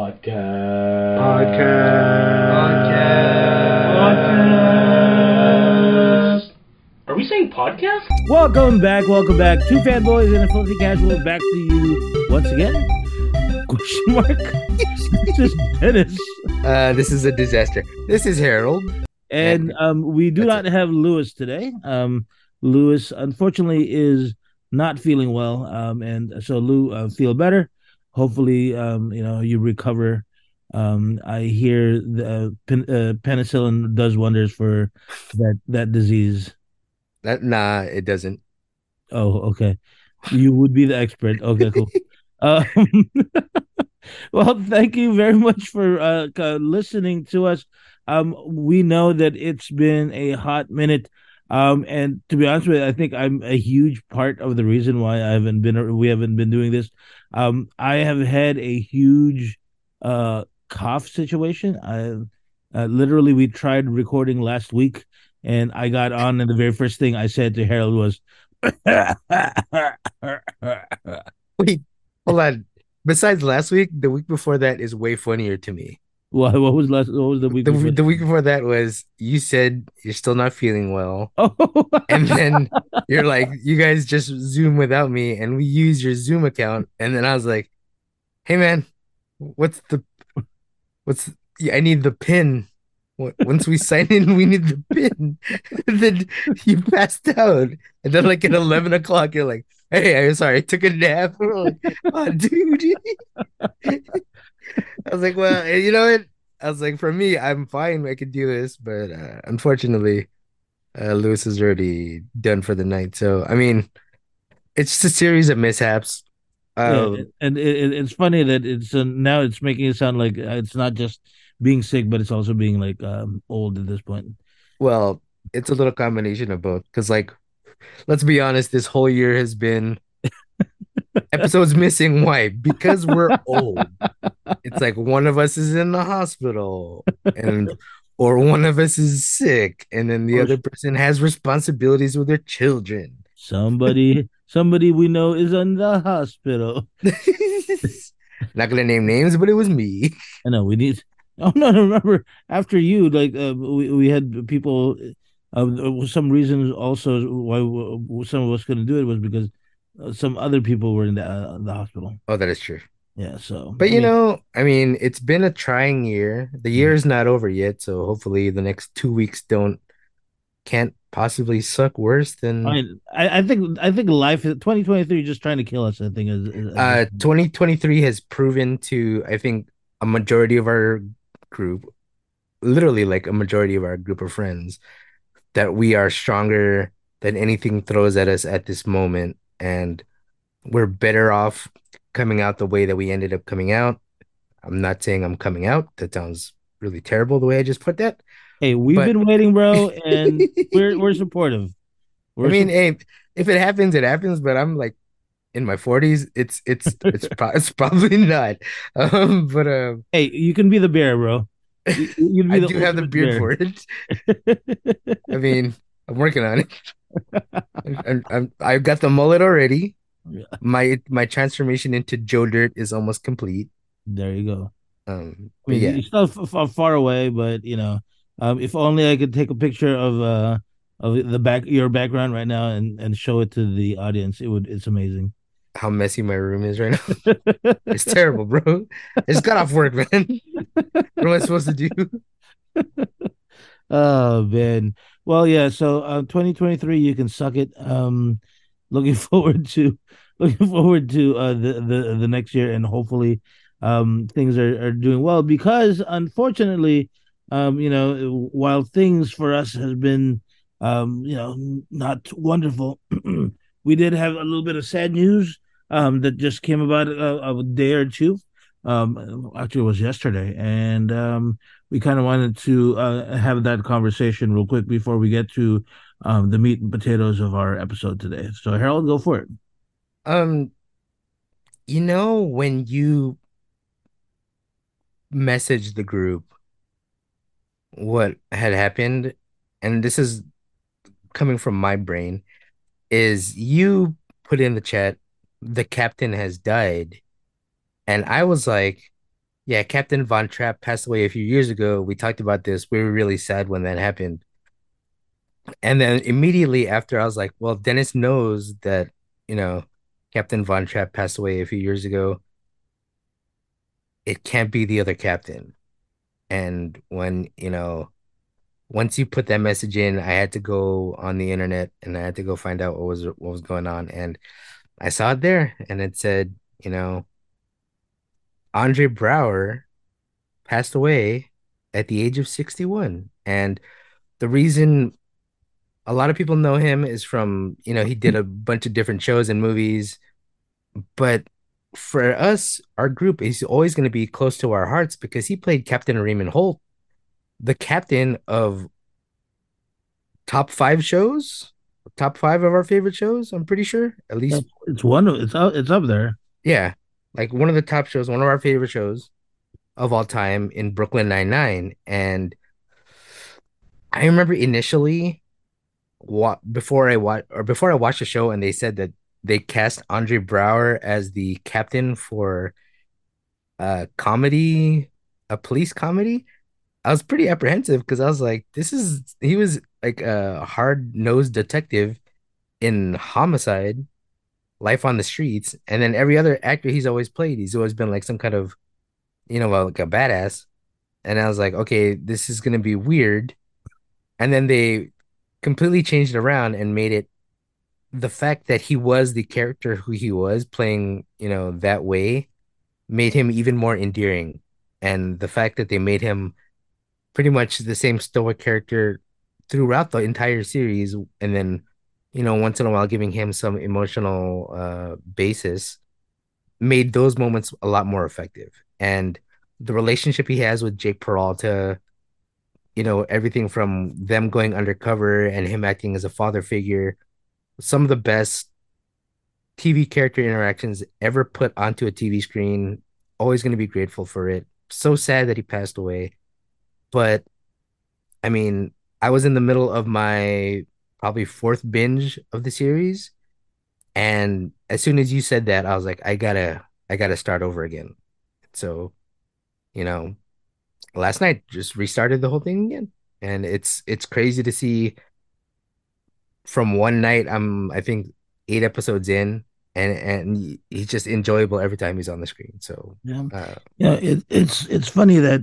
Podcast. Podcast. Podcast. Are we saying podcast? Welcome back, welcome back. Two fanboys and a filthy casual back to you once again. Question mark. this is Dennis. Uh, this is a disaster. This is Harold. And um, we do That's not have Lewis today. Um, Lewis, unfortunately, is not feeling well. Um, and so, Lou, uh, feel better. Hopefully, um, you know, you recover. Um, I hear the pen, uh, penicillin does wonders for that that disease. That nah, it doesn't. Oh, okay. You would be the expert. Okay, cool. um, well, thank you very much for uh, uh, listening to us. Um, we know that it's been a hot minute. Um, and to be honest with you, I think I'm a huge part of the reason why I haven't been we haven't been doing this. Um, I have had a huge uh cough situation. I uh, literally we tried recording last week, and I got on, and the very first thing I said to Harold was, Wait, hold on. Besides last week, the week before that is way funnier to me. "What? What was last? What was the week? The, before? the week before that was you said you're still not feeling well. Oh, And then you're like, you guys just Zoom without me, and we use your Zoom account. And then I was like, hey man, what's the what's yeah, I need the pin. Once we sign in, we need the pin. And then you passed out. And then like at 11 o'clock, you're like, hey, I'm sorry, I took a nap. We're like, oh, dude. I was like, well, eh, you know what? I was like, for me, I'm fine. I could do this. But uh, unfortunately, uh, Lewis is already done for the night. So, I mean, it's just a series of mishaps. Yeah, Um, and it, it, it's funny that it's uh, now it's making it sound like uh, it's not just being sick, but it's also being like um old at this point. Well, it's a little combination of both. Because, like, let's be honest, this whole year has been episodes missing. Why? Because we're old. It's like one of us is in the hospital, and or one of us is sick, and then the Or- other person has responsibilities with their children. Somebody, somebody we know is in the hospital. Not gonna name names, but it was me. I know we need. Oh no! Remember after you, like uh, we we had people. Uh, some reasons also why some of us couldn't do it was because uh, some other people were in the uh, the hospital. Oh, that is true. Yeah, so But I you mean, know, I mean, it's been a trying year. The year is not over yet, so hopefully the next two weeks don't can't possibly suck worse than I, I I think I think life is 2023 just trying to kill us. I think is, is uh 2023 has proven to, I think, a majority of our group, literally like a majority of our group of friends, that we are stronger than anything throws at us at this moment, and we're better off coming out the way that we ended up coming out. I'm not saying I'm coming out. That sounds really terrible the way I just put that. Hey, we've But- been waiting, bro, and we're we're supportive. We're I mean, sup- hey, if it happens, it happens. But I'm like in my 40s. It's it's it's, pro- it's probably not. Um, but um, hey, you can be the bear, bro. You, be I do have the beard bear. for it. I mean, I'm working on it. I'm, I'm I've got the mullet already. Yeah. My my transformation into Joe Dirt is almost complete. There you go. Um, I mean, yeah, you're still f- f- far away, but you know, um, if only I could take a picture of uh of the back your background right now and and show it to the audience, it would. It's amazing. how messy my room is right now. It's terrible, bro. I just got off work, man. What am I supposed to do? Oh man. Well, yeah. So, uh, 2023, you can suck it. Um, looking forward to looking forward to uh the the the next year, and hopefully, um, things are are doing well. Because unfortunately, um, you know, while things for us has been, um, you know, not wonderful, we did have a little bit of sad news. Um, that just came about a, a day or two. Um, actually, it was yesterday, and um we kind of wanted to uh, have that conversation real quick before we get to um, the meat and potatoes of our episode today. So, Harold, go for it. Um, you know, when you message the group what had happened, and this is coming from my brain, is you put in the chat, the captain has died. And I was like, Yeah, Captain Von Trapp passed away a few years ago. We talked about this. We were really sad when that happened. And then immediately after, I was like, well, Dennis knows that, you know, Captain Von Trapp passed away a few years ago. It can't be the other captain. And when, you know, once you put that message in, I had to go on the internet and I had to go find out what was what was going on. And I saw it there and it said, you know, Andre Braugher passed away at the age of 61. And the reason a lot of people know him is from, you know, he did a bunch of different shows and movies, but for us, our group is always going to be close to our hearts because he played Captain Raymond Holt, the captain of top five shows, top five of our favorite shows. I'm pretty sure, at least. It's one of it's up it's up there. Yeah, like one of the top shows, one of our favorite shows of all time in Brooklyn Nine Nine, and I remember initially, what before I watch or before I watched the show, and they said that they cast Andre Braugher as the captain for a comedy, a police comedy. I was pretty apprehensive because I was like, this is he was like a hard-nosed detective in homicide, life on the streets, and then every other actor he's always played, he's always been like some kind of, you know, like a badass. And I was like, okay, this is gonna be weird. And then they completely changed it around and made it the fact that he was the character who he was playing, you know, that way made him even more endearing. And the fact that they made him pretty much the same stoic character throughout the entire series, and then, you know, once in a while giving him some emotional uh basis made those moments a lot more effective. And the relationship he has with Jake Peralta, you know, everything from them going undercover and him acting as a father figure, some of the best TV character interactions ever put onto a TV screen. Always going to be grateful for it. So sad that he passed away. But I mean, I was in the middle of my probably fourth binge of the series. And as soon as you said that, I was like, I gotta, I gotta start over again. So, you know, last night just restarted the whole thing again. And it's it's crazy to see from one night, I'm I think eight episodes in, and and he's just enjoyable every time he's on the screen. So Yeah. uh, Yeah, it, it's it's funny that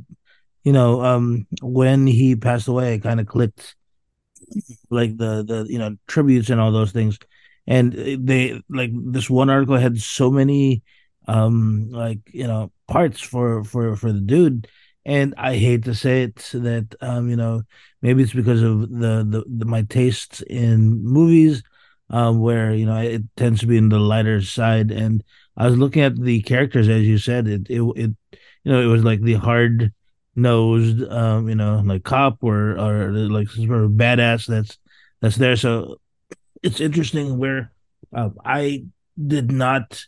you know um when he passed away, it kind of clicked like the the you know tributes and all those things. And they like this one article had so many um like you know parts for for for the dude. And i hate to say it that um you know maybe it's because of the the, the my tastes in movies um where you know it tends to be in the lighter side. And i was looking at the characters as you said it it, it you know it was like the hard nosed um you know like cop or or like sort of badass that's that's there. So it's interesting where um, i did not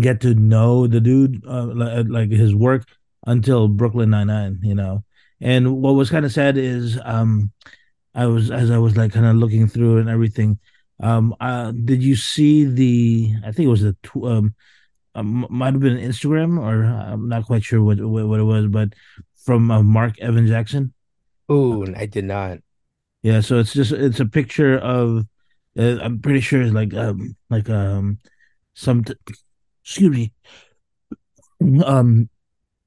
get to know the dude uh, like, like his work until brooklyn 99 you know? And what was kind of sad is um i was as i was like kind of looking through and everything um uh did you see the i think it was the tw- um um, might have been Instagram or I'm not quite sure what what, what it was, but from uh, Mark Evan Jackson. ooh, I did not. Yeah, so it's just it's a picture of uh, I'm pretty sure it's like um like um some excuse me um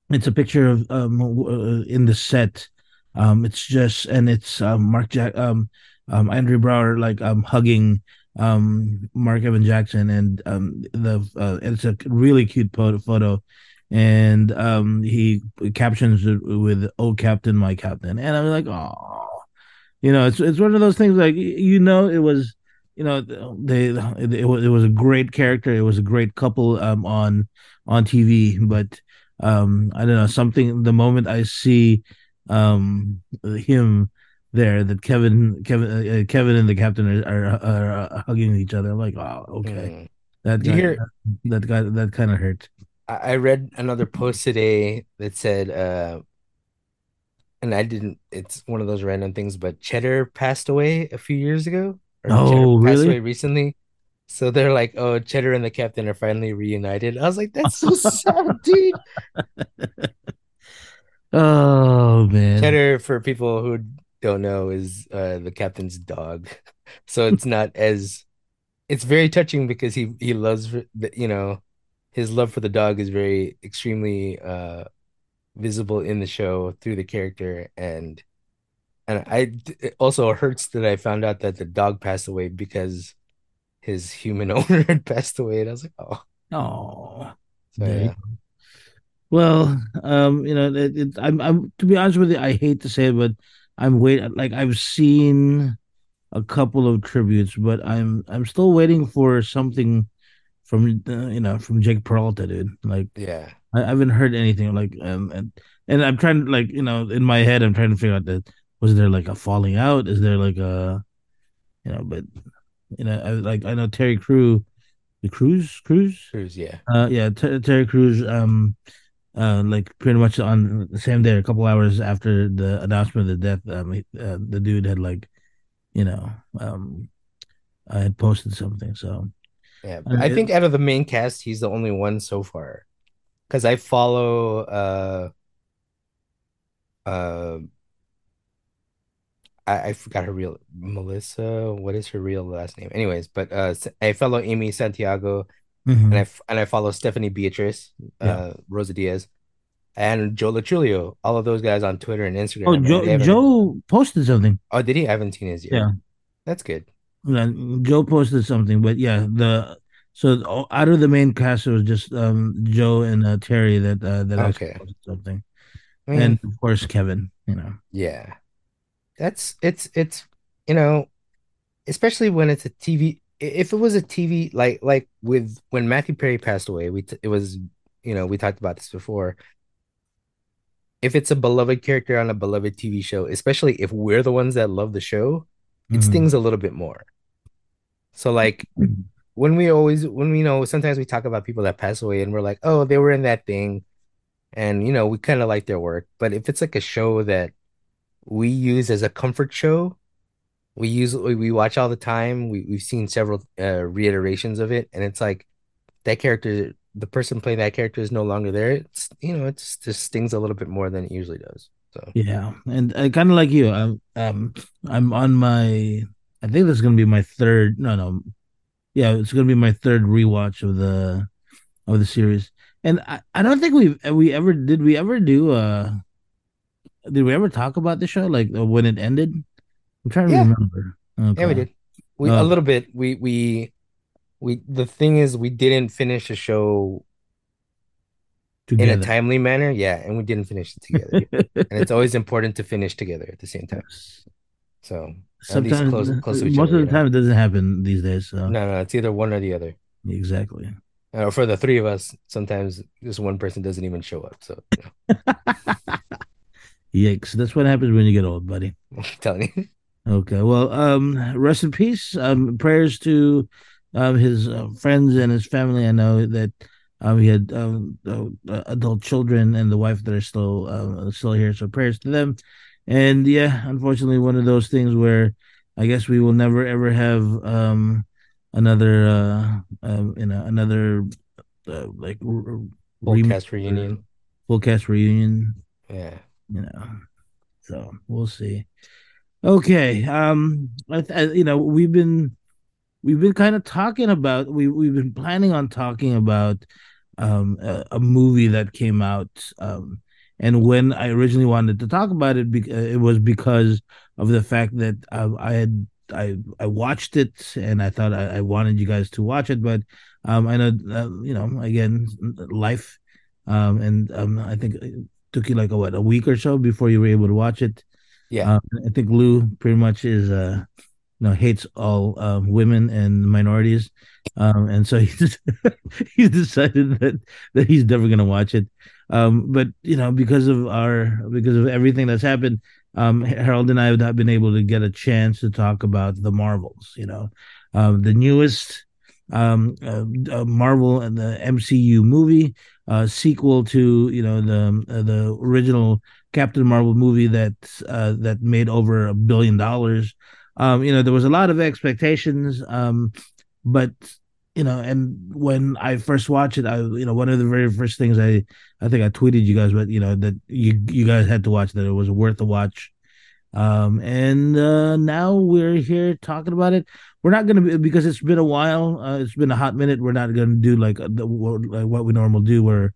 it's a picture of um uh, in the set um it's just and it's um Mark Jack um um Andre Braugher like um hugging um Mark Evan Jackson and um the uh, it's a really cute photo. And um he captions it with "Oh Captain, my Captain," and I'm like, oh, you know, it's it's one of those things like you know it was you know they it was it was a great character, it was a great couple um on on TV, but um I don't know something the moment I see um him there that Kevin Kevin uh, Kevin and the captain are, are, are uh, hugging each other. I'm like, oh, okay, Mm. that you guy, hear? that guy, that kind of hurt. I I read another post today that said, uh, and I didn't. It's one of those random things, but Cheddar passed away a few years ago, or Cheddar Oh, passed away really? recently. So they're like, oh, Cheddar and the captain are finally reunited. I was like, that's so sad, dude. Oh man. Cheddar, for people who don't know, is uh, the captain's dog. So it's not as it's very touching because he he loves the you know his love for the dog is very extremely uh visible in the show through the character. And and I it also hurts that I found out that the dog passed away because his human owner had passed away. And I was like oh. Oh. so yeah. Well, um, you know, it, it, I'm, I'm to be honest with you, I hate to say it, but I'm wait like I've seen a couple of tributes, but I'm I'm still waiting for something from uh, you know from Jake Peralta, dude. Like yeah I, I haven't heard anything. Like um, and and I'm trying to like you know in my head I'm trying to figure out that was there like a falling out? Is there like a you know? But you know, I like I know Terry Crew, the Cruz Cruz. Cruz yeah Uh, yeah, Ter- Terry Crews. Um, uh, like pretty much on the same day, a couple hours after the announcement of the death, um, he- uh, the dude had like, you know, um, I had posted something. So yeah I it, think out of the main cast he's the only one so far because I follow uh uh I, I forgot her real Melissa. What is her real last name? Anyways, but uh, I follow Amy Santiago, and I f- and I follow Stephanie Beatrice, yeah. uh, Rosa Diaz, and Joe Lo Truglio. All of those guys on Twitter and Instagram, Oh, Joe. Joe posted something. Oh, did he? I haven't seen his yet. Yeah, That's good. Yeah, Joe posted something, but yeah, the so oh, out of the main cast, it was just um Joe and uh, Terry that uh, that Okay. posted something, I and of course Kevin. You know. yeah, that's it's it's you know, especially when it's a TV. If it was a TV like like with when Matthew Perry passed away, we t it was you know we talked about this before if it's a beloved character on a beloved TV show, especially if we're the ones that love the show, it Mhm. stings a little bit more. So like when we always when we know sometimes we talk about people that pass away and we're like, oh, they were in that thing, and you know we kind of like their work. But if it's like a show that we use as a comfort show, we use we watch all the time. We we've seen several uh, reiterations of it, and it's like that character, the person playing that character is no longer there. It's you know it's just stings a little bit more than it usually does. So Yeah, and uh, kind of like you, I'm um I'm on my I think this is gonna be my third no no yeah it's gonna be my third rewatch of the of the series, and I, I don't think we we ever did we ever do uh did we ever talk about the show like uh, when it ended? I'm trying to yeah, remember. yeah, we did. We a uh, little bit. We we we the thing is we didn't finish the show in a timely manner. Yeah, and we didn't finish it together. And it's always important to finish together at the same time. So Sometimes close close to each most other, of you the know. time it doesn't happen these days. So No, no, it's either one or the other. exactly. Uh, for the three of us, sometimes just one person doesn't even show up. So you Yikes! That's what happens when you get old, buddy. I'm telling you. Okay. Well, um, rest in peace. Um, prayers to um his uh, friends and his family. I know that um he had um uh, uh, adult children and the wife that are still uh, still here. So prayers to them. And yeah, unfortunately, one of those things where I guess we will never ever have um another uh um you know another uh, like r- r- Full cast reunion. full cast reunion. Yeah. You know. So we'll see. Okay. Um, I, I, you know, we've been we've been kind of talking about we we've been planning on talking about um a, a movie that came out um and when I originally wanted to talk about it uh, it was because of the fact that uh, I had I I watched it and I thought I, I wanted you guys to watch it but um I know uh, you know again life um and um I think it took you like a what a week or so before you were able to watch it Yeah. um, I think Lou pretty much is uh you know hates all um, women and minorities, um, and so he's he's decided that that he's never gonna watch it. Um, but you know because of our because of everything that's happened, um, Harold and I have not been able to get a chance to talk about the Marvels. You know, um, the newest um uh, uh, Marvel and the MCU movie uh sequel to you know the uh, the original Captain Marvel movie that uh, that made over a billion dollars. Um, you know, there was a lot of expectations, um, but you know, and when I first watched it, I you know one of the very first things I I think I tweeted you guys, but you know that you you guys had to watch that it was worth the watch. Um, and uh, now we're here talking about it. We're not gonna be because it's been a while. Uh, it's been a hot minute. We're not gonna do like the, like what we normally do, where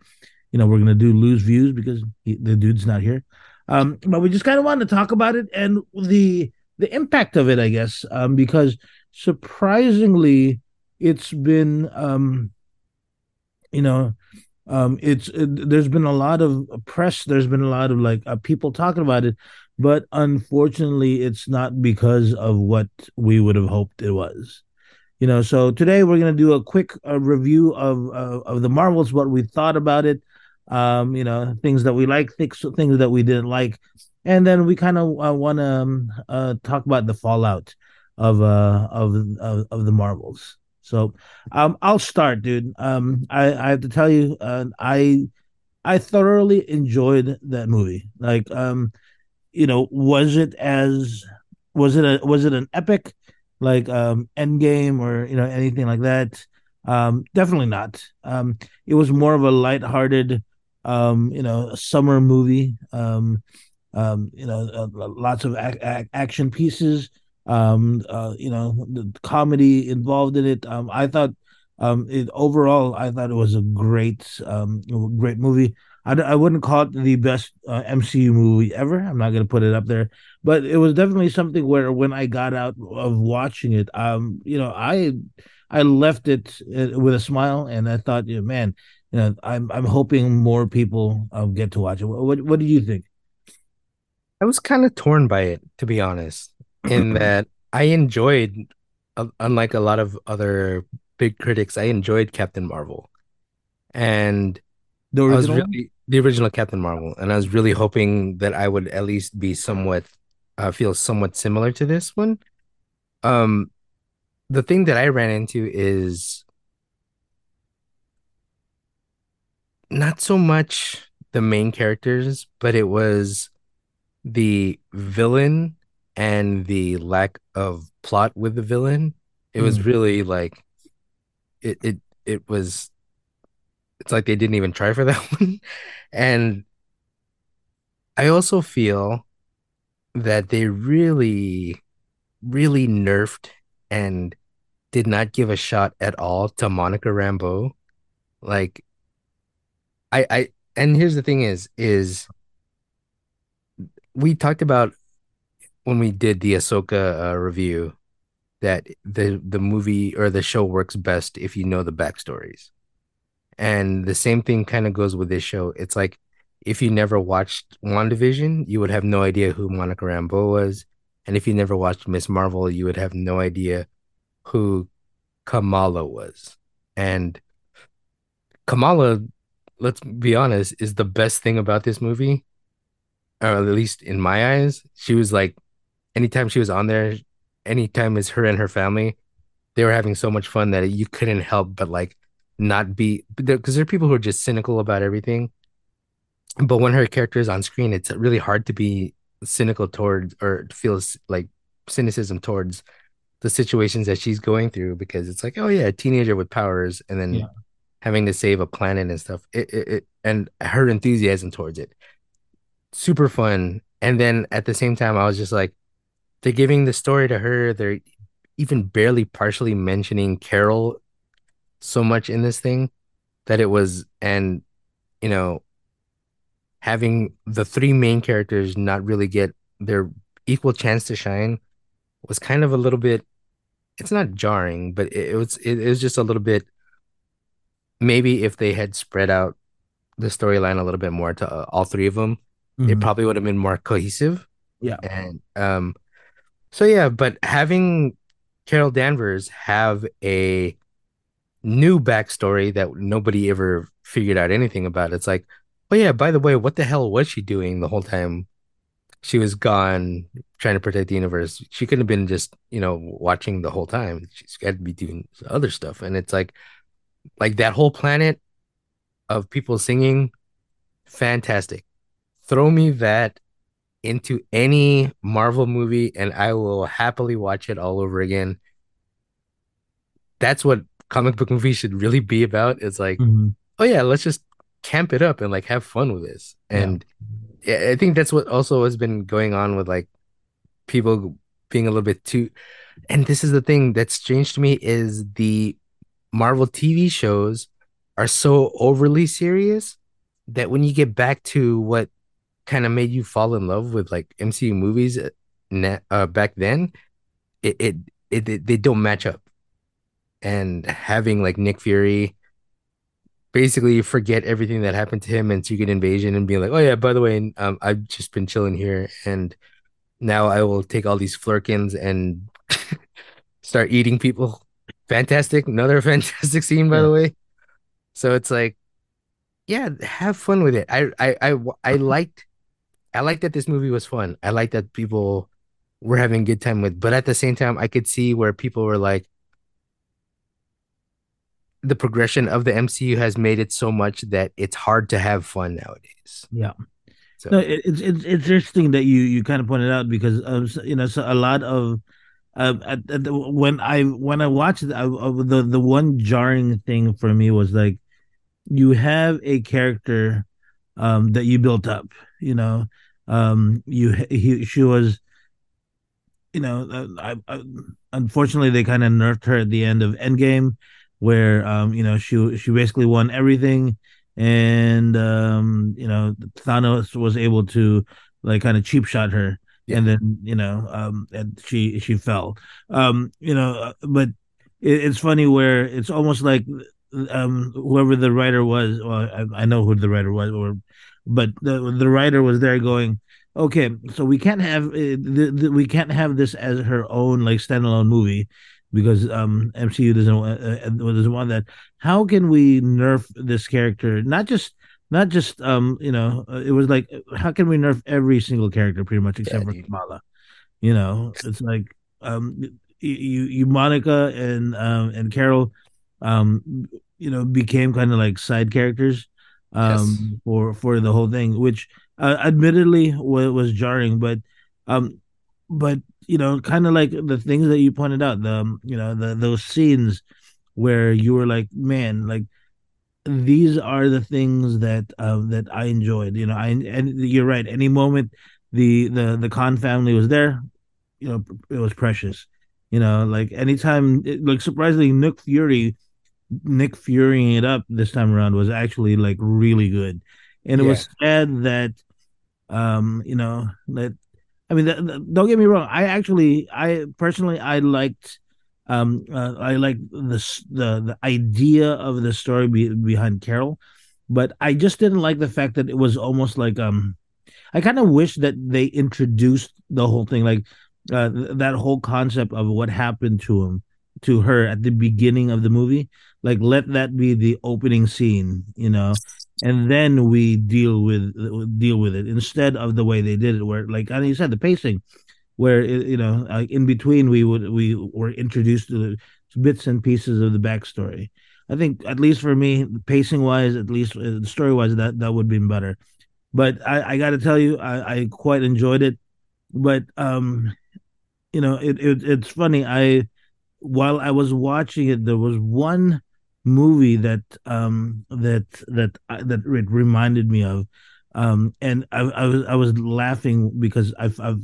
you know we're gonna do lose views because he, the dude's not here. Um, but we just kind of wanted to talk about it and the the impact of it, I guess, um, because surprisingly, it's been, um, you know, um, it's it, there's been a lot of press. There's been a lot of like uh, people talking about it, but unfortunately, it's not because of what we would have hoped it was. You know, so today we're gonna do a quick uh, review of uh, of the Marvels, what we thought about it, um, you know, things that we like, things things that we didn't like, and then we kind of uh, want to um, uh, talk about the fallout of uh of of, of the Marvels. So, um, I'll start, dude. Um, I I have to tell you, uh, I I thoroughly enjoyed that movie. Like, um, you know, was it as was it a was it an epic like um Endgame or you know anything like that? Um, definitely not. Um, it was more of a lighthearted, um, you know, a summer movie. Um, um, you know, uh, lots of ac- ac- action pieces. Um, uh, you know, the comedy involved in it. Um, I thought, um, it overall, I thought it was a great, um, great movie. I, I wouldn't call it the best uh, MCU movie ever. I'm not going to put it up there, but it was definitely something where when I got out of watching it, um, you know, I I left it uh, with a smile, and I thought, man, you know, I'm I'm hoping more people um, get to watch it. What what do you think? I was kind of torn by it, to be honest, in that I enjoyed, uh, unlike a lot of other big critics, I enjoyed Captain Marvel, and The I was original? really the original Captain Marvel, and I was really hoping that I would at least be somewhat, uh, feel somewhat similar to this one. Um, the thing that I ran into is not so much the main characters, but it was the villain and the lack of plot with the villain. It was Mm. really like it it it was it's like they didn't even try for that one. And I also feel that they really, really nerfed and did not give a shot at all to Monica Rambeau. Like I I and here's the thing is is we talked about when we did the Ahsoka uh, review that the the movie or the show works best if you know the backstories. And the same thing kind of goes with this show. It's like if you never watched WandaVision, you would have no idea who Monica Rambeau was. And if you never watched Ms. Marvel, you would have no idea who Kamala was. And Kamala, let's be honest, is the best thing about this movie, or at least in my eyes. She was like, anytime she was on there, anytime it's her and her family, they were having so much fun that you couldn't help but like not be because there are people who are just cynical about everything. But when her character is on screen, it's really hard to be cynical towards or feels like cynicism towards the situations that she's going through because it's like, oh yeah, a teenager with powers and then Yeah. Having to save a planet and stuff. It, it, it and her enthusiasm towards it. Super fun. And then at the same time, I was just like, they're giving the story to her. They're even barely partially mentioning Carol so much in this thing that it was, and you know, having the three main characters not really get their equal chance to shine was kind of a little bit. It's not jarring, but it, it was it, it was just a little bit. Maybe if they had spread out the storyline a little bit more to uh, all three of them, it Mhm. probably would have been more cohesive. Yeah. And um, so yeah, but having Carol Danvers have a new backstory that nobody ever figured out anything about. It's like, oh yeah, by the way, what the hell was she doing the whole time she was gone trying to protect the universe? She couldn't have been just, you know, watching the whole time. She's got to be doing other stuff. And it's like like that whole planet of people singing, fantastic. Throw me that into any Marvel movie and I will happily watch it all over again. that's what comic book movies should really be about. It's like, Mhm. oh yeah, let's just camp it up and like have fun with this. And yeah, I think that's what also has been going on with like people being a little bit too. And this is the thing that's strange to me is the Marvel TV shows are so overly serious that when you get back to what kind of made you fall in love with like MCU movies uh, uh, back then, it, it it it they don't match up. And having like Nick Fury basically forget everything that happened to him in Secret Invasion and be like, oh yeah, by the way, um, I've just been chilling here and now I will take all these Flerkens and start eating people. Fantastic, another fantastic scene, by Yeah. the way. So it's like, yeah, have fun with it. I I I I liked I liked that this movie was fun. I liked that people were having a good time with, but at the same time, I could see where people were like, the progression of the MCU has made it so much that it's hard to have fun nowadays. Yeah. So No, it, it's it's it's interesting that you you kind of pointed out because um you know so a lot of uh, at, at the, when I when I watched I, uh, the the one jarring thing for me was like you have a character um that you built up you know? Um you he she was you know uh, I, I unfortunately they kind of nerfed her at the end of Endgame where um you know she she basically won everything and um you know Thanos was able to like kind of cheap shot her Yeah. and then you know um and she she fell um you know uh, but it, it's funny where it's almost like um whoever the writer was well I, I know who the writer was or but the the writer was there going okay so we can't have uh, the, the, we can't have this as her own like standalone movie because um MCU doesn't uh, uh, doesn't want that how can we nerf this character not just not just um you know uh, it was like how can we nerf every single character pretty much except Yeah, for dude. Kamala you know it's like um you you Monica and um and Carol um you know became kind of like side characters um for for the whole thing which uh, admittedly was, was jarring but um but you know kind of like the things that you pointed out the um, you know the those scenes where you were like man like these are the things that um that I enjoyed you know I and you're right any moment the the the Khan family was there you know it was precious you know like anytime like surprisingly Nick Fury Nick Furying it up this time around was actually like really good. And it was sad that um you know that I mean don't get me wrong I actually I personally I liked um uh, I like the the the idea of the story be, behind Carol but I just didn't like the fact that it was almost like um I kind of wish that they introduced the whole thing, like uh, th- that whole concept of what happened to him, to her at the beginning of the movie. Like, let that be the opening scene, you know, and then we deal with deal with it instead of the way they did it, where, like, and you said, the pacing, where you know, like in between we would we were introduced to the bits and pieces of the backstory. I think, at least for me, pacing wise, at least uh, story wise, that that would be better but I, I got to tell you, I, I quite enjoyed it. But um, you know, it, it it's funny. I while I was watching it, there was one movie that um that that I, that it reminded me of, um, and I, I was I was laughing because I've I've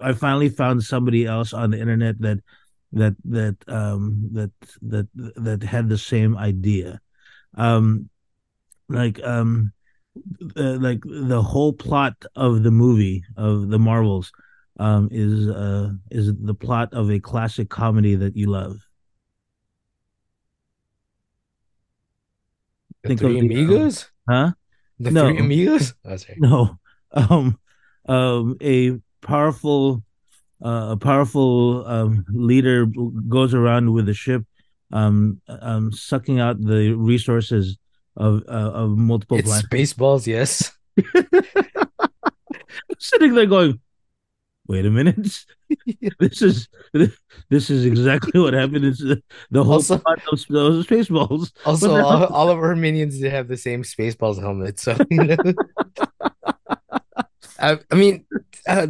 I finally found somebody else on the internet that that that um that that that had the same idea, um, like um uh, like the whole plot of the movie of the Marvels um is uh is the plot of a classic comedy that you love. The Think Three of Amigos? Huh? The no. Three Amigos? Oh. No. Um um a powerful uh, a powerful um leader goes around with a ship um um sucking out the resources of uh, of multiple It's planets. Spaceballs, yes. Sitting there going, wait a minute. this is this is exactly what happened. It's the, the whole Also- plot of those spaceballs. Also, all, all of our minions did have the same Spaceballs helmet. So, you know. I, I mean, uh,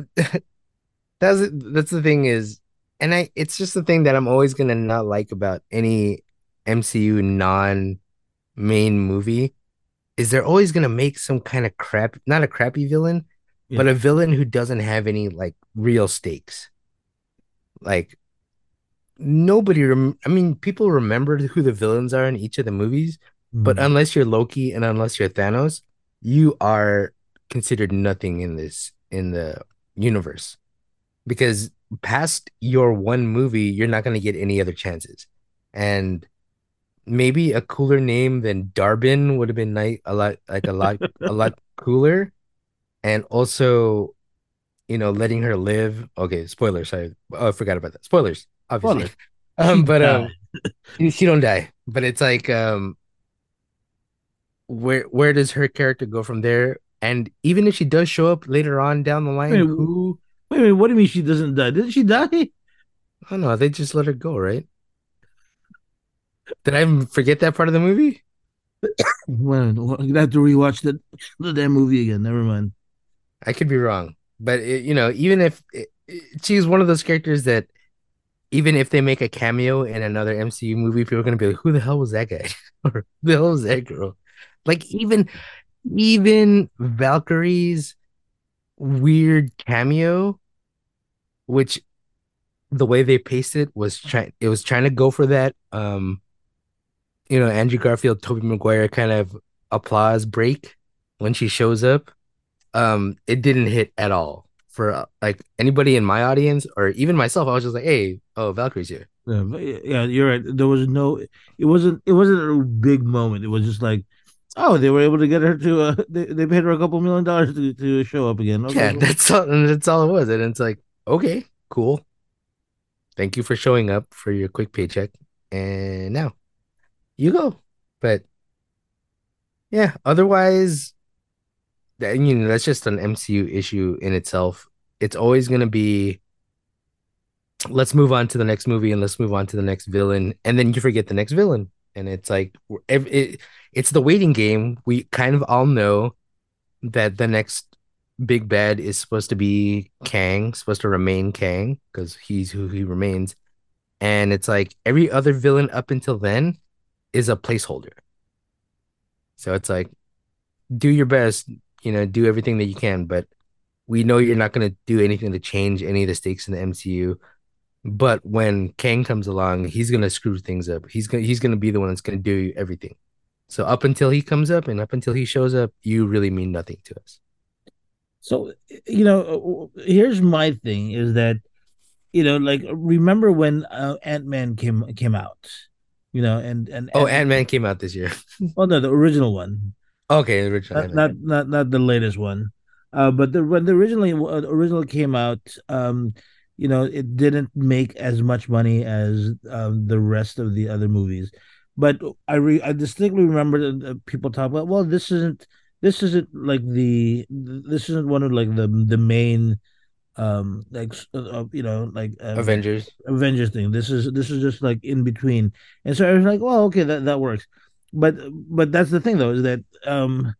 that's that's the thing is, and I it's just the thing that I'm always gonna not like about any MCU non main movie is they're always gonna make some kind of crap not a crappy villain, Yeah. but a villain who doesn't have any like real stakes. Like nobody rem- I mean people remember who the villains are in each of the movies, but Mhm. unless you're Loki and unless you're Thanos, you are considered nothing in this in the universe. Because past your one movie, you're not going to get any other chances. And maybe a cooler name than Dar-Benn would have been nice, a lot like a lot a lot cooler. And also, you know, letting her live. Okay, spoilers. Sorry. Oh, I forgot about that. Spoilers, obviously. Spoilers. Um, but um, she don't die but it's like um where where does her character go from there and even if she does show up later on down the line Wait, who Wait a minute, what do you mean she doesn't die? Didn't she die? i don't know they just let her go right did i forget that part of the movie Well, you're gonna have to rewatch the, the damn movie again. Never mind. i could be wrong but it, you know even if it, it- she's one of those characters that even if they make a cameo in another mcu movie people are to be like who the hell was that guy? Or who the hell was that girl? Like even even valkyrie's weird cameo which the way they paced it was trying it was trying to go for that um you know andrew garfield toby maguire kind of applause break when she shows up. Um it didn't hit at all for uh, like anybody in my audience or even myself i was just like hey oh valkyrie's here Yeah, yeah, you're right. There was no. It wasn't. It wasn't a big moment. It was just like, oh, they were able to get her to. Uh, they they paid her a couple million dollars to, to show up again. Okay, yeah that's all that's all it was and it's like okay cool thank you for showing up for your quick paycheck and now you go but yeah otherwise that you know that's just an mcu issue in itself it's always going to be let's move on to the next movie and let's move on to the next villain and then you forget the next villain and it's like it, it's the waiting game we kind of all know that the next big bad is supposed to be Kang, supposed to remain Kang because he's who he remains. And it's like every other villain up until then is a placeholder. So it's like do your best, you know, do everything that you can, but we know you're not going to do anything to change any of the stakes in the MCU. But when Kang comes along, he's going to screw things up. He's going to he's going to be the one that's going to do everything. So up until he comes up and up until he shows up, you really mean nothing to us. So you know, here's my thing: is that you know, like remember when uh, Ant Man came came out, you know, and and Oh, Ant Man came out this year. oh no, the original one, Okay, the original. not not not, not the latest one, uh, but the when the originally uh, original came out, um, you know, it didn't make as much money as um, the rest of the other movies. But I re- I distinctly remember that, uh, people talk about, well, this isn't this isn't like the this isn't one of like the the main um like uh, you know like um, Avengers. Avengers thing. This is this is just like in between, and so I was like, well, okay, that that works. But but that's the thing though is that um,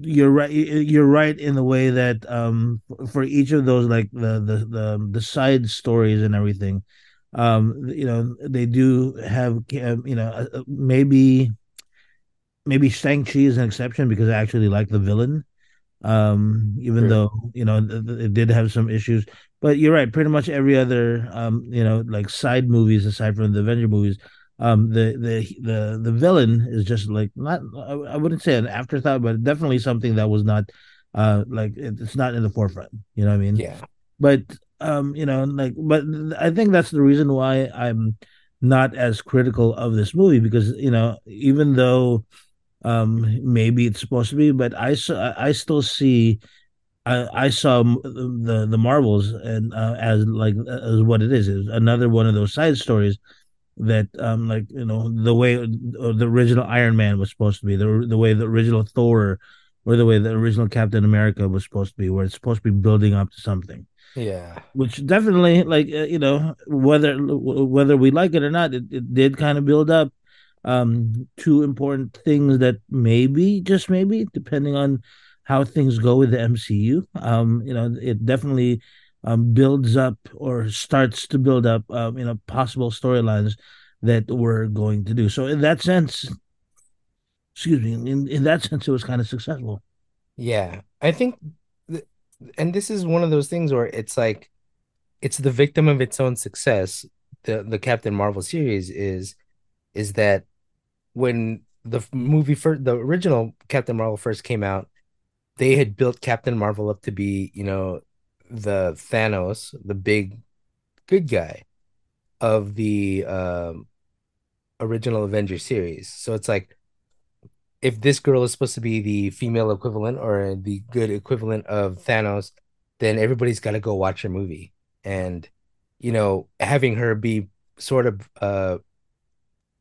you're right. You're right in the way that um, for each of those like the the the the side stories and everything, um, you know, they do have um, you know maybe maybe Shang Chi is an exception because I actually like the villain um even though you know th- th- it did have some issues but you're right pretty much every other um you know like side movies aside from the avenger movies um the the the the villain is just like not i wouldn't say an afterthought but definitely something that was not uh like it's not in the forefront you know what i mean Yeah. but um you know like but i think that's the reason why i'm not as critical of this movie because you know even though um maybe it's supposed to be but i saw i still see i i saw the the marvels and uh, as like as what it is is another one of those side stories that um like you know the way uh, the original iron man was supposed to be the the way the original thor or the way the original captain america was supposed to be where it's supposed to be building up to something Yeah. which definitely like uh, you know whether whether we like it or not it, it did kind of build up um two important things that maybe just maybe depending on how things go with the MCU um you know it definitely um, builds up or starts to build up, um, you know, possible storylines that we're going to do. So in that sense, excuse me, in, in that sense, it was kind of successful. Yeah, I think, th- and this is one of those things where it's like, it's the victim of its own success. The the Captain Marvel series is, is that when the movie first, the original Captain Marvel first came out, they had built Captain Marvel up to be, you know, the Thanos, the big good guy of the um, original Avengers series. So it's like if this girl is supposed to be the female equivalent or the good equivalent of Thanos, then everybody's got to go watch her movie. And you know, having her be sort of uh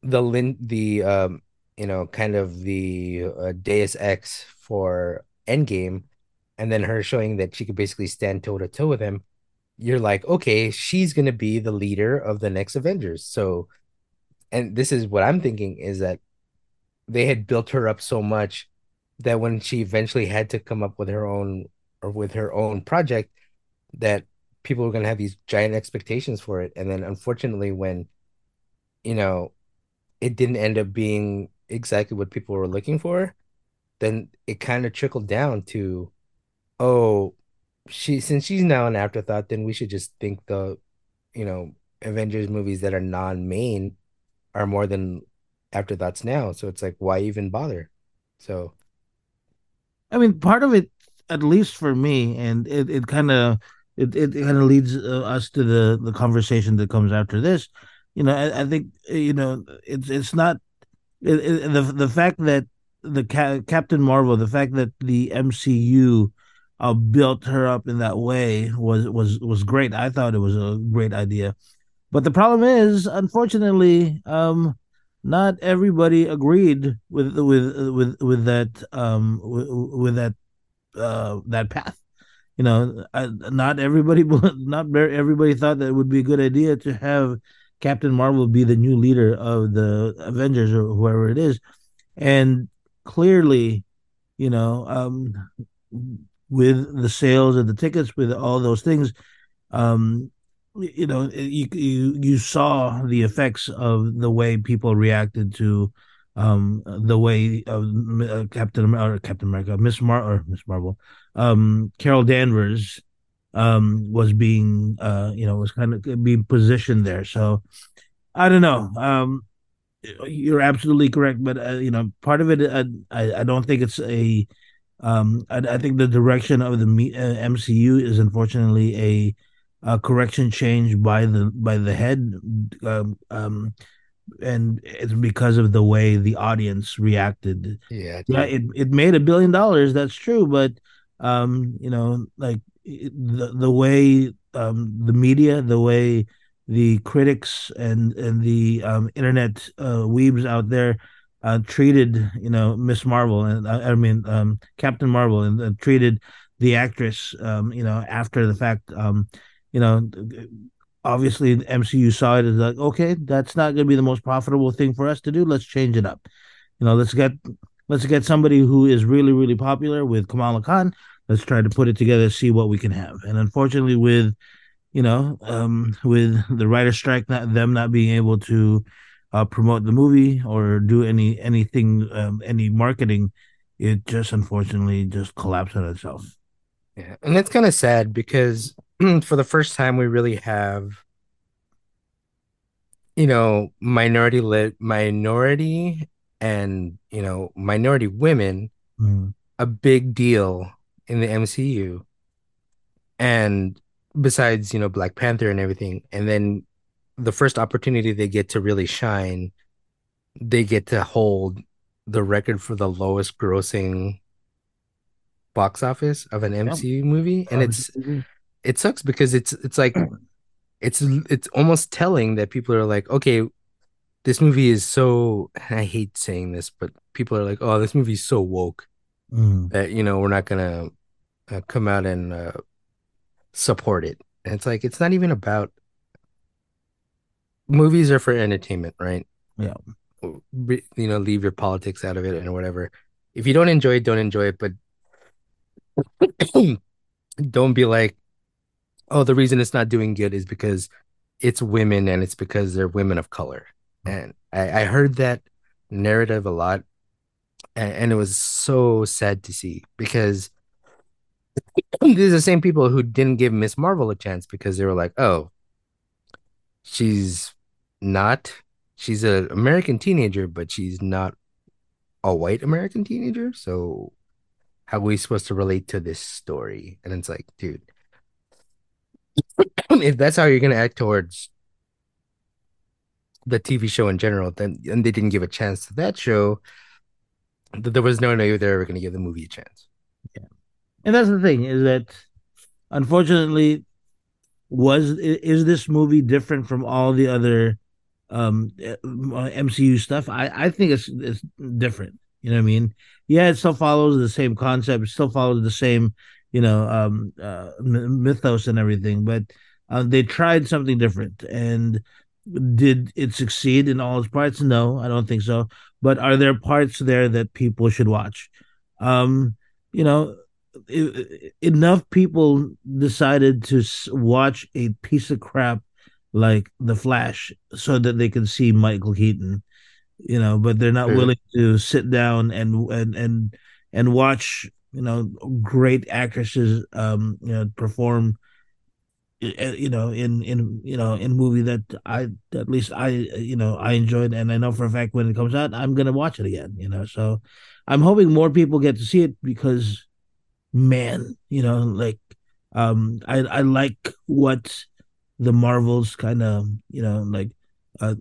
the lin the um you know kind of the uh, Deus Ex for Endgame, and then her showing that she could basically stand toe to toe with him. You're like, okay, she's gonna be the leader of the next Avengers. So, and this is what I'm thinking is that they had built her up so much that when she eventually had to come up with her own or with her own project, that people were going to have these giant expectations for it. And then unfortunately, when, you know, it didn't end up being exactly what people were looking for, then it kind of trickled down to, oh, she since she's now an afterthought, then we should just think the, you know, Avengers movies that are non-main are more than afterthoughts now. So it's like, why even bother? So, I mean, part of it, at least for me, and it, it kind of it, it kind of leads uh, us to the the conversation that comes after this. You know, I, I think you know it's it's not it, it, the the fact that the Ca- Captain Marvel, the fact that the MCU uh, built her up in that way was was was great. I thought it was a great idea, but the problem is, unfortunately, um, not everybody agreed with with with with that um with, with that uh that path. You know I, not everybody not everybody thought that it would be a good idea to have captain marvel be the new leader of the avengers or whoever it is. And clearly you know um with the sales of the tickets with all those things um you know you you you saw the effects of the way people reacted to um the way uh, Captain America, Captain America, Miss Mar or Ms. Marvel, um Carol Danvers um was being uh you know was kind of being positioned there. So I don't know. Um you're absolutely correct, but uh, you know part of it uh, I I don't think it's a um I, I think the direction of the uh, MCU is unfortunately a uh, correction change by the by the head, um, um, and it's because of the way the audience reacted. Yeah, yeah, it it made a billion dollars. That's true, but um, you know, like the the way um the media, the way the critics and and the um internet uh, weebs out there uh, treated you know Ms. Marvel and uh, I mean um, Captain Marvel and uh, treated the actress um, you know after the fact um, you know, obviously the MCU saw it as like, okay, that's not going to be the most profitable thing for us to do. Let's change it up. You know, let's get let's get somebody who is really really popular with Kamala Khan. Let's try to put it together, see what we can have. And unfortunately, with you know, um, with the writer strike, not them not being able to uh, promote the movie or do any anything, um, any marketing, it just unfortunately just collapsed on itself. Yeah, and it's kind of sad because for the first time we really have you know minority lit minority and you know minority women mm. a big deal in the MCU and besides you know Black Panther and everything and then the first opportunity they get to really shine they get to hold the record for the lowest grossing box office of an MCU movie and it's it sucks because it's it's like it's it's almost telling that people are like, okay, this movie is so I hate saying this, but people are like, oh, this movie is so woke mm. that you know we're not gonna uh, come out and uh, support it. And it's like it's not even about movies are for entertainment, right? Yeah. You know, leave your politics out of it and whatever. If you don't enjoy it, don't enjoy it, but don't be like, oh, the reason it's not doing good is because it's women and it's because they're women of color. Mm-hmm. And I, I heard that narrative a lot. And, and it was so sad to see because these are the same people who didn't give Ms. Marvel a chance because they were like, oh, she's not, she's an American teenager, but she's not a white American teenager. So how are we supposed to relate to this story? And it's like, dude, if that's how you're gonna act towards the TV show in general, then and they didn't give a chance to that show, there was no way they're ever gonna give the movie a chance. Yeah, and that's the thing is that unfortunately, was is this movie different from all the other um MCU stuff? I I think it's it's different. You know what I mean? Yeah, it still follows the same concept. It still follows the same you know um uh, mythos and everything but uh, they tried something different and did it succeed in all its parts no i don't think so but are there parts there that people should watch um you know enough people decided to watch a piece of crap like the flash so that they can see michael keaton you know but they're not willing to sit down and and and and watch you know great actresses um you know perform you know in in you know in movie that i at least i you know i enjoyed. And i know for a fact when it comes out i'm gonna watch it again you know so i'm hoping more people get to see it because man you know like um i i like what the marvels kind of you know like uh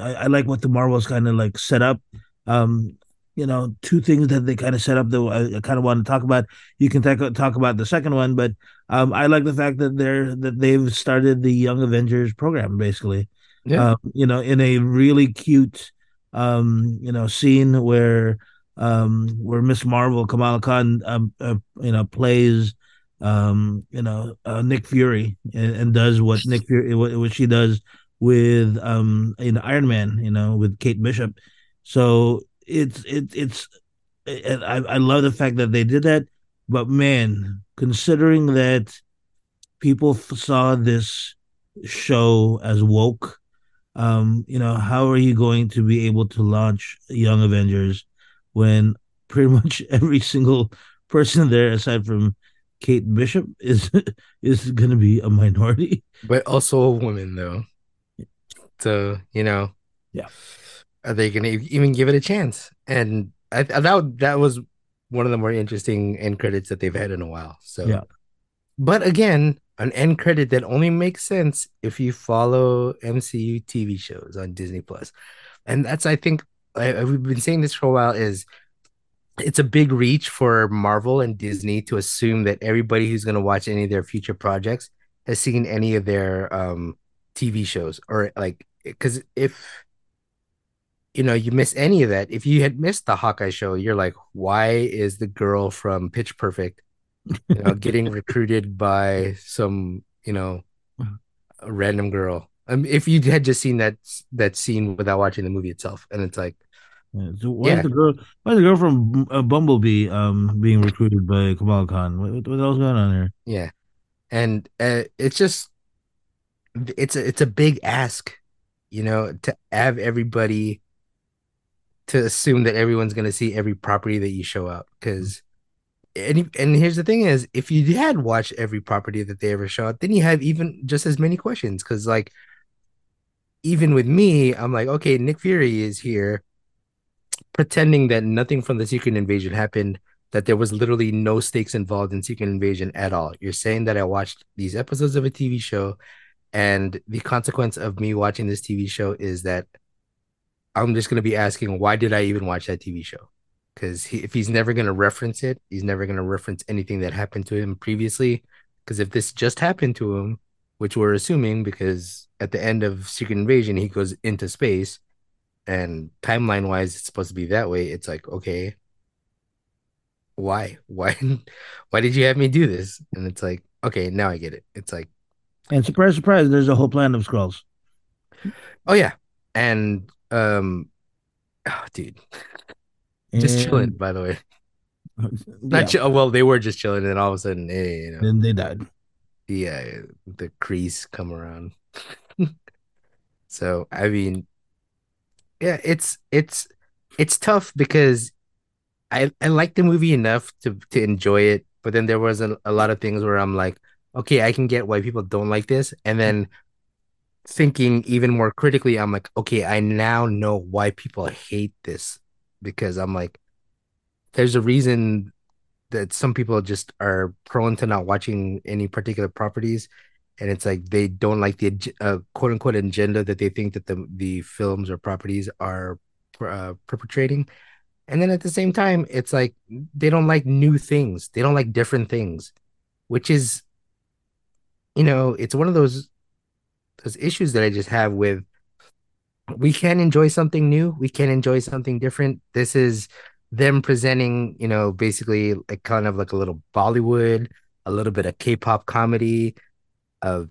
I, I like what the marvels kind of like set up um you know, two things that they kind of set up that I, kind of want to talk about. You can talk talk about the second one, but um, I like the fact that they're that they've started the Young Avengers program basically. Yeah. Um, you know, in a really cute, um, you know, scene where um, where Ms. Marvel Kamala Khan, um, uh, you know, plays um, you know, uh, Nick Fury and, and, does what Nick Fury what, what she does with um, Iron Man, you know, with Kate Bishop. So it's it, it's and I, I love the fact that they did that but man considering that people saw this show as woke um you know how are you going to be able to launch young avengers when pretty much every single person there aside from kate bishop is is going to be a minority but also a woman though so you know yeah are they going to even give it a chance? And I, I that that was one of the more interesting end credits that they've had in a while. So, yeah. But again, an end credit that only makes sense if you follow MCU TV shows on Disney Plus, and that's I think I, we've been saying this for a while is it's a big reach for Marvel and Disney to assume that everybody who's going to watch any of their future projects has seen any of their um TV shows or like because if you know, you miss any of that. If you had missed the Hawkeye show, you're like, why is the girl from Pitch Perfect, you know, getting recruited by some, you know, a random girl? Um, if you had just seen that that scene without watching the movie itself, and it's like, yeah, so why yeah. is the girl? Why is the girl from uh, Bumblebee um being recruited by Kamala Khan? What, what else going on here? Yeah, and uh, it's just it's a it's a big ask, you know, to have everybody to assume that everyone's going to see every property that you show up because and, and here's the thing is if you had watched every property that they ever shot then you have even just as many questions because like even with me i'm like okay nick fury is here pretending that nothing from the secret invasion happened that there was literally no stakes involved in secret invasion at all you're saying that i watched these episodes of a tv show and the consequence of me watching this tv show is that I'm just gonna be asking why did I even watch that TV show? Because he, if he's never gonna reference it, he's never gonna reference anything that happened to him previously. Because if this just happened to him, which we're assuming, because at the end of Secret Invasion he goes into space, and timeline wise it's supposed to be that way. It's like okay, why, why, why did you have me do this? And it's like okay, now I get it. It's like, and surprise, surprise, there's a whole plan of Skrulls Oh yeah, and um, oh, dude, just chilling. By the way, not yeah. chill. Well, they were just chilling, and all of a sudden, hey, you know. then they died. uh, the Krees come around. so I mean, yeah, it's it's it's tough because I I like the movie enough to to enjoy it, but then there was a, a lot of things where I'm like, okay, I can get why people don't like this, and then thinking even more critically, I'm like, okay, I now know why people hate this because I'm like, there's a reason that some people just are prone to not watching any particular properties and it's like they don't like the uh, quote unquote agenda that they think that the the films or properties are uh, perpetrating. And then at the same time it's like they don't like new things. They don't like different things which is you know it's one of those those issues that i just have with we can enjoy something new. We can enjoy something different. This is them presenting, you know, basically like kind of like a little Bollywood, a little bit of K-pop comedy, uh,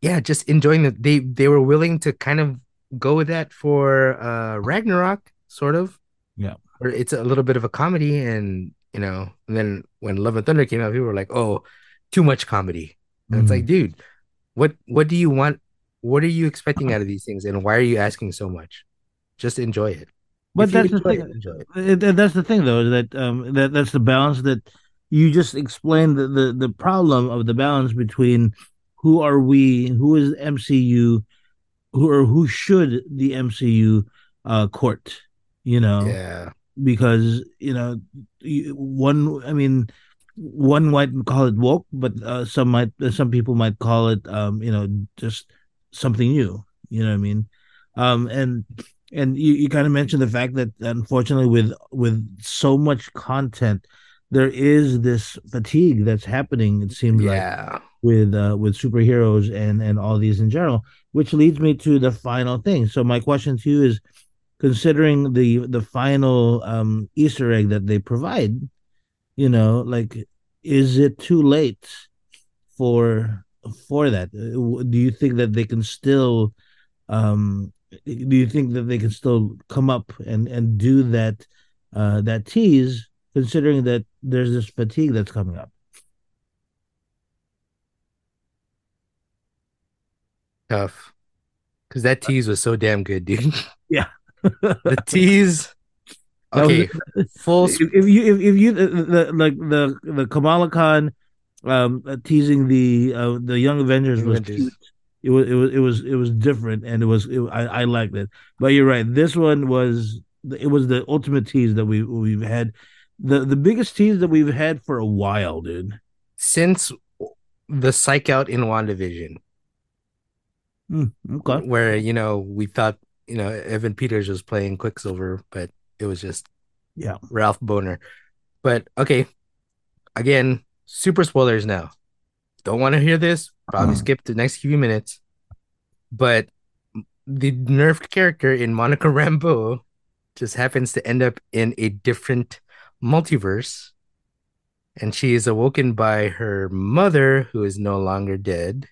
yeah, just enjoying it. They they were willing to kind of go with that for uh Ragnarok, sort of. Yeah. Where it's a little bit of a comedy, and you know, and then when Love and Thunder came out, people were like, "Oh, too much comedy." And mm-hmm. it's like, dude, what what do you want? What are you expecting out of these things, and why are you asking so much? Just enjoy it. But that's the thing. It, it, that's the thing, though, that um, that that's the balance that you just explained the, the the problem of the balance between who are we, who is MCU, who or who should the MCU uh, court, you know? Yeah. Because you know, one, I mean, one might call it woke, but uh, some might, some people might call it, um, you know, just something new. You know what I mean? Um, and and you, you kind of mentioned the fact that unfortunately with with so much content there is this fatigue that's happening it seems yeah. like with uh, with superheroes and and all these in general which leads me to the final thing so my question to you is considering the the final um easter egg that they provide you know like is it too late for for that uh, do you think that they can still um do you think that they can still come up and and do that uh that tease considering that there's this fatigue that's coming up. Tough. Because that tease was so damn good dude. Yeah. The tease. Okay was, full if, if you if, if you the, the like the the kamala khan um uh, teasing the uh the young avengers was avengers. cute. It was it was it was it was different and it was it, I I liked it. But you're right. This one was it was the ultimate tease that we we've had the the biggest tease that we've had for a while, dude. Since the psych out in WandaVision. Mm, okay. Where, you know, we thought, you know, Evan Peters was playing Quicksilver, but it was just yeah, Ralph Bohner. But okay. Again, super spoilers now. Don't want to hear this, Probably uh-huh. skip the next few minutes. But the nerfed character in Monica Rambeau just happens to end up in a different multiverse. And she is awoken by her mother, who is no longer dead.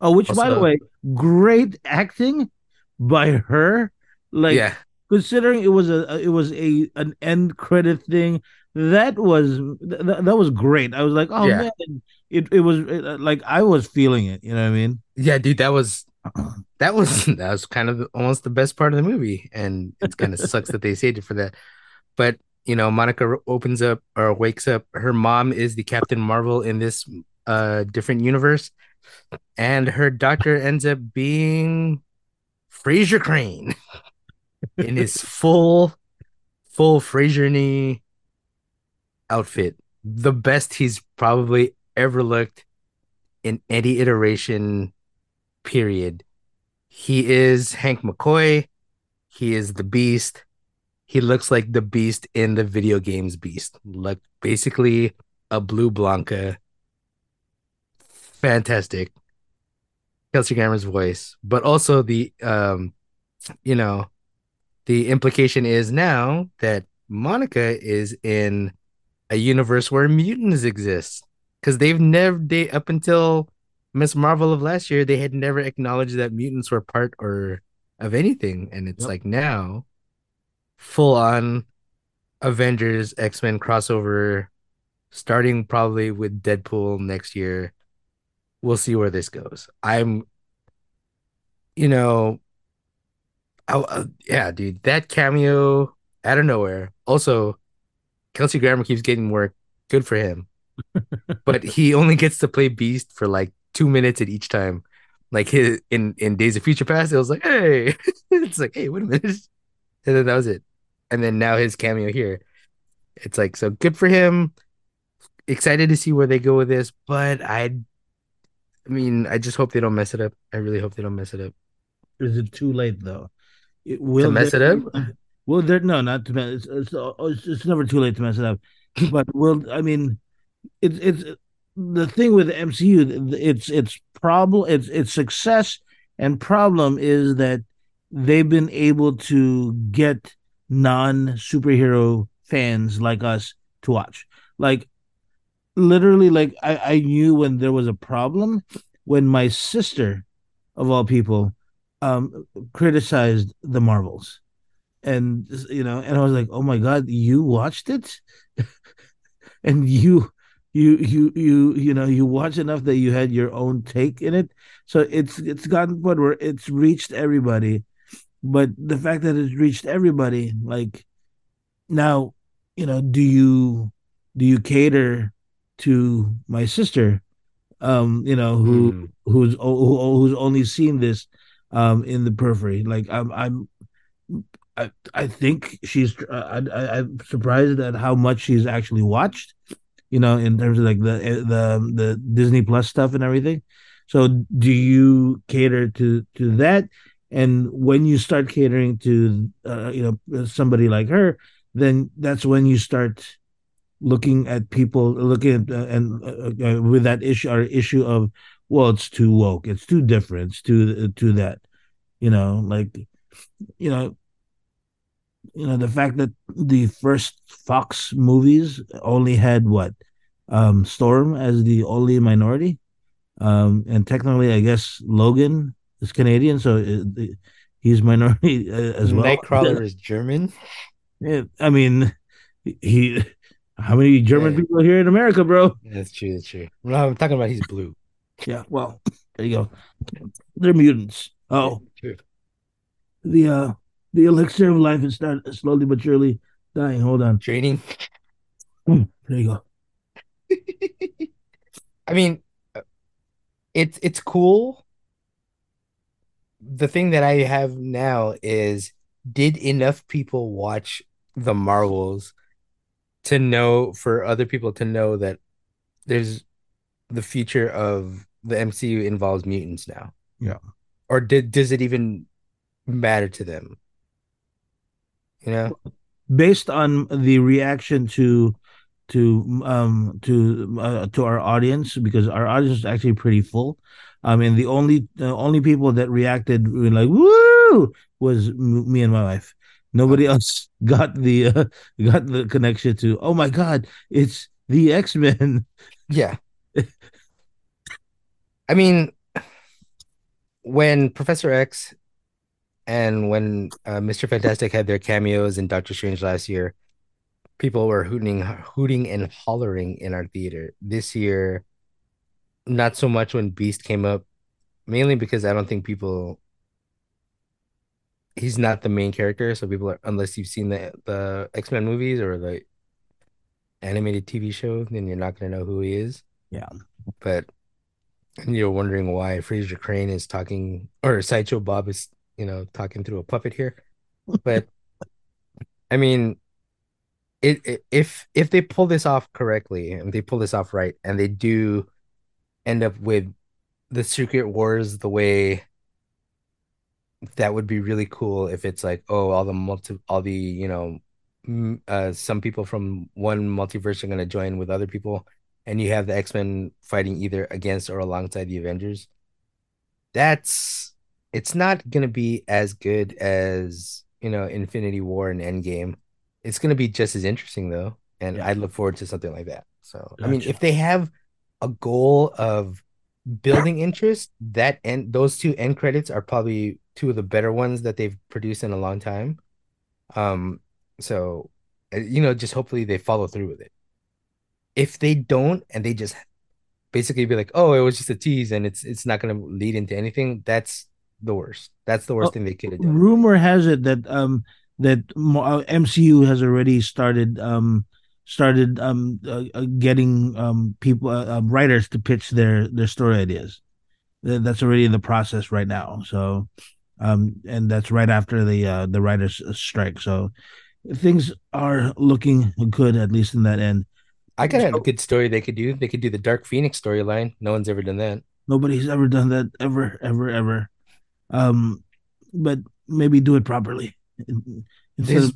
Oh, which, also, by the way, great acting by her. Like, yeah. considering it was a it was a an end credit thing, that was that, that was great. I was like, oh yeah. man, it it was it, uh, like I was feeling it. You know what I mean? Yeah, dude, that was that was that was kind of almost the best part of the movie, and it kind of sucks that they saved it for that. But you know, Monica opens up or wakes up. Her mom is the Captain Marvel in this uh different universe, and her doctor ends up being Frasier Crane in his full full Frasier knee outfit. The best he's probably ever looked in any iteration, period. He is Hank McCoy. He is the beast. He looks like the beast in the video games beast. Like basically a blue Blanka. Fantastic. Kelsey Grammer's voice. But also the um, you know, the implication is now that Monica is in a universe where mutants exist because they've never they up until Ms. Marvel of last year they had never acknowledged that mutants were part or of anything, and it's yep. like now full on Avengers X Men crossover, starting probably with Deadpool next year. we'll see where this goes. I'm, you know, I, uh, yeah, dude, that cameo out of nowhere. Also, Kelsey Grammer keeps getting work. Good for him. but he only gets to play Beast for like two minutes at each time. Like his in in Days of Future Past, it was like, hey, it's like, hey, wait a minute, and then that was it. And then now his cameo here, it's like so good for him. Excited to see where they go with this, but I, I mean, I just hope they don't mess it up. I really hope they don't mess it up. Is it too late though? It, will to mess it up? Well, there no, not to mess. It's, it's, it's never too late to mess it up. But well, I mean, it's it's the thing with the MCU. It's it's problem. It's its success and problem is that they've been able to get non superhero fans like us to watch. Like literally, like I, I knew when there was a problem when my sister, of all people, um, criticized the Marvels, and you know, and I was like, oh my god, you watched it, and you you you you you know you watch enough that you had your own take in it. So it's it's gotten point where it's reached everybody but the fact that it's reached everybody like now you know do you do you cater to my sister um you know who mm. who's who, who's only seen this um in the periphery like i'm i'm i i think she's I, I i'm surprised at how much she's actually watched you know, in terms of like the eh, the the Disney Plus stuff and everything. So do you cater to to that? And when you start catering to uh, you know somebody like her, then that's when you start looking at people looking at uh, and uh, uh with that issue or issue of well, it's too woke, it's too different, it's too to that, you know, like you know you know the fact that the first Fox movies only had what um, Storm as the only minority, um, and technically, I guess Logan is Canadian, so he's minority uh, as well. Nightcrawler is German. Yeah, I mean, he. How many German yeah. people are here in America, bro? That's true. That's true. No, I'm talking about he's blue. Yeah. Well, there you go. They're mutants. Oh, the uh the elixir of life is start slowly but surely dying. Hold on. Training. Hmm, there you go. I mean, it's it's cool. The thing that I have now is did enough people watch the Marvels to know for other people to know that there's the future of the MCU involves mutants now. Yeah. Or did does it even matter to them? you know based on the reaction to to um to uh, to our audience because our audience is actually pretty full. I mean the only the only people that reacted like woo! was m- me and my wife. Nobody else got the uh, got the connection to oh my god it's the x-men. Yeah. I mean when professor x and when uh, Mr. Fantastic had their cameos in Doctor Strange last year, people were hooting, hooting and hollering in our theater. This year, not so much when Beast came up, mainly because I don't think people. He's not the main character, so people are unless you've seen the the X Men movies or the animated TV show, then you're not gonna know who he is. Yeah, but you're wondering why Frasier Crane is talking or Sideshow Bob is you know, talking through a puppet here. But I mean, it, if if they pull this off correctly and they pull this off right and they do end up with the Secret Wars the way that would be really cool if it's like oh all the multi all the you know uh some people from one multiverse are going to join with other people and you have the X-Men fighting either against or alongside the Avengers that's it's not going to be as good as you know Infinity War and Endgame. It's going to be just as interesting though, and yeah. I look forward to something like that. So gotcha. I mean, if they have a goal of building interest, that and those two end credits are probably two of the better ones that they've produced in a long time. Um, so uh, you know, just hopefully they follow through with it. If they don't, and they just basically be like, "Oh, it was just a tease, and it's it's not going to lead into anything." That's the worst. That's the worst Oh, thing they could have done. rumor has it that um that uh, MCU has already started um started um uh, uh, getting um people uh, uh, writers to pitch their their story ideas. That's already in the process right now. So um and that's right after the uh the writers strike. So things are looking good at least in that end. I got a good story they could do. They could do the Dark Phoenix storyline. No one's ever done that. Nobody's ever done that ever ever ever. Um but maybe do it properly. This-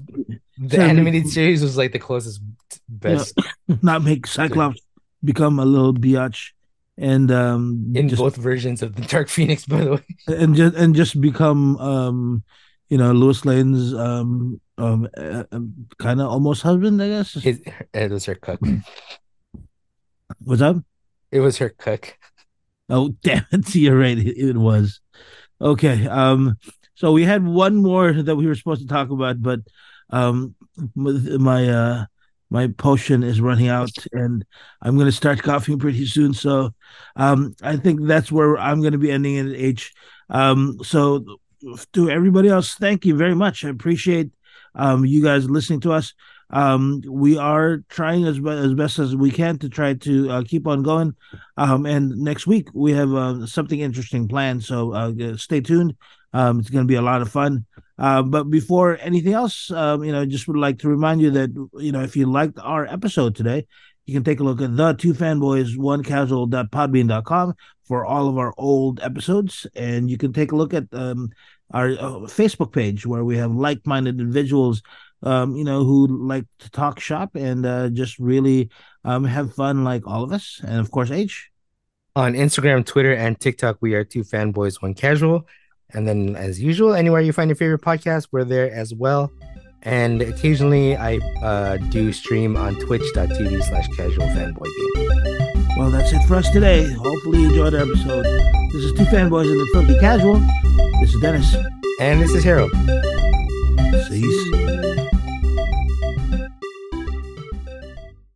The So- animated series was like the closest best. Not make Cyclops become a little biatch and um in just, both versions of the Dark Phoenix, by the way. and just and just become um you know Lois Lane's um um uh, kind of almost husband I guess? His, it was her cook. what's up? It was her cook. oh damn it. See you're right. It, it was. Okay um so we had one more that we were supposed to talk about but um my uh my potion is running out and I'm going to start coughing pretty soon. So um, I think that's where I'm going to be ending it at H. Um, so to everybody else, thank you very much. I appreciate um, you guys listening to us. Um, we are trying as, as best as we can to try to uh, keep on going. Um, and next week we have uh, something interesting planned. So uh, stay tuned. Um, it's going to be a lot of fun. Uh, but before anything else, um, you know, just would like to remind you that you know if you liked our episode today, you can take a look at the two fanboys one casual.podbean.com for all of our old episodes, and you can take a look at um, our uh, Facebook page where we have like-minded individuals, um, you know, who like to talk shop and uh, just really um, have fun, like all of us, and of course, H. On Instagram, Twitter, and TikTok, we are two fanboys, one casual. And then, as usual, anywhere you find your favorite podcast, we're there as well. And occasionally, I uh, do stream on twitch.tv slash casual fanboy game. Well, that's it for us today. Hopefully, you enjoyed our episode. This is two fanboys and the filthy casual. This is Dennis. And this is Harold. Cease.